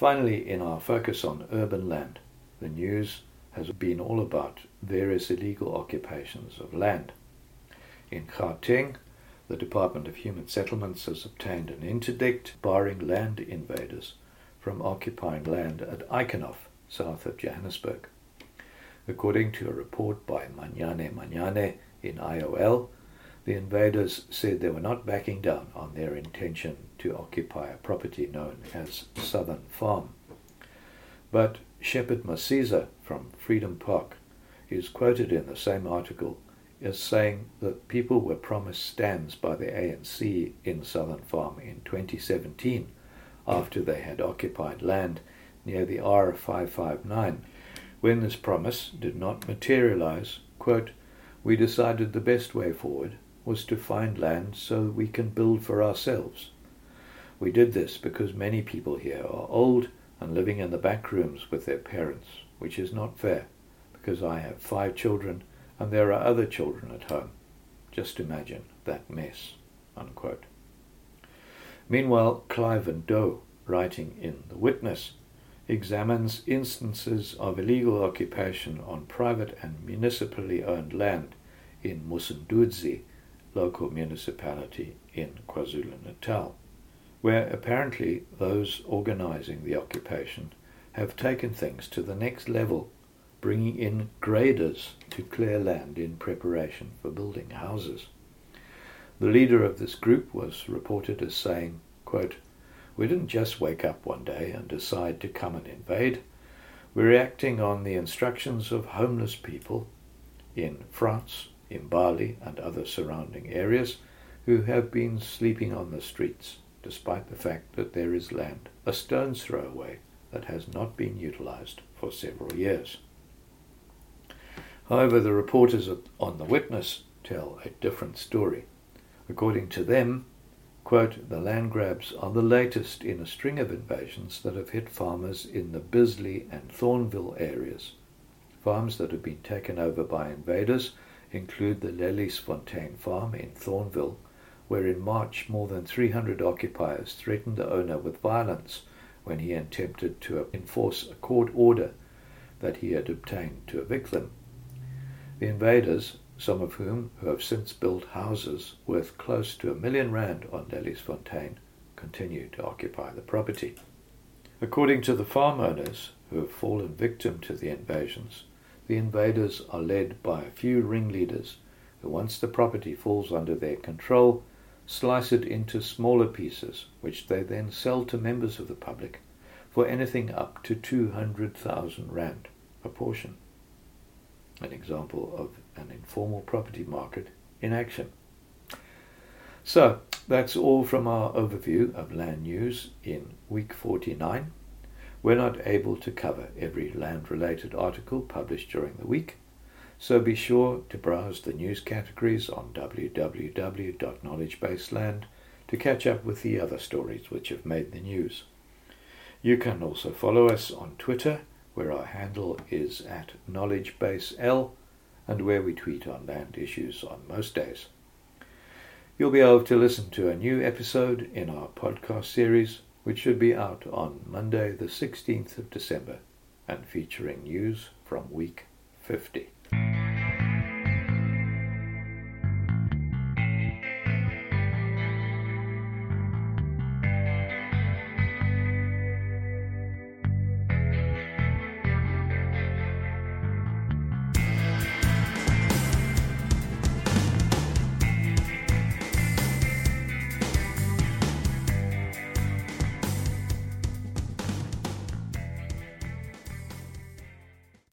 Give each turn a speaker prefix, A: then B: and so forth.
A: Finally, in our focus on urban land, the news has been all about various illegal occupations of land. In Gauteng, the Department of Human Settlements has obtained an interdict barring land invaders from occupying land at Eikenhof, south of Johannesburg. According to a report by Manyane Manyane in IOL, the invaders said they were not backing down on their intention to occupy a property known as Southern Farm. But Shepard Masiza from Freedom Park is quoted in the same article as saying that people were promised stands by the ANC in Southern Farm in 2017 after they had occupied land near the R559. When this promise did not materialize, quote, we decided the best way forward was to find land so we can build for ourselves. We did this because many people here are old and living in the back rooms with their parents, which is not fair, because I have five children and there are other children at home. Just imagine that mess. Unquote. Meanwhile, Clive Ndou, writing in The Witness, examines instances of illegal occupation on private and municipally owned land in Msunduzi, local municipality in KwaZulu-Natal, where apparently those organizing the occupation have taken things to the next level, bringing in graders to clear land in preparation for building houses. The leader of this group was reported as saying, quote, We didn't just wake up one day and decide to come and invade. We're reacting on the instructions of homeless people in France, in Mbali and other surrounding areas who have been sleeping on the streets, despite the fact that there is land a stone's throw away that has not been utilized for several years. However, the reporters on The Witness tell a different story. According to them, quote, the land grabs are the latest in a string of invasions that have hit farmers in the Bisley and Thornville areas. Farms that have been taken over by invaders include the Leliesfontein farm in Thornville, where in March more than 300 occupiers threatened the owner with violence when he attempted to enforce a court order that he had obtained to evict them. The invaders, some of whom who have since built houses worth close to a million rand on Leliesfontein, continue to occupy the property. According to the farm owners who have fallen victim to the invasions, the invaders are led by a few ringleaders who, once the property falls under their control, slice it into smaller pieces, which they then sell to members of the public for anything up to 200,000 rand a portion. An example of an informal property market in action. So, that's all from our overview of land news in week 49. We're not able to cover every land related article published during the week, so be sure to browse the news categories on www.knowledgebaseland to catch up with the other stories which have made the news. You can also follow us on Twitter, where our handle is at KnowledgeBaseL and where we tweet on land issues on most days. You'll be able to listen to a new episode in our podcast series which should be out on Monday, the 16th of December, and featuring news from week 50.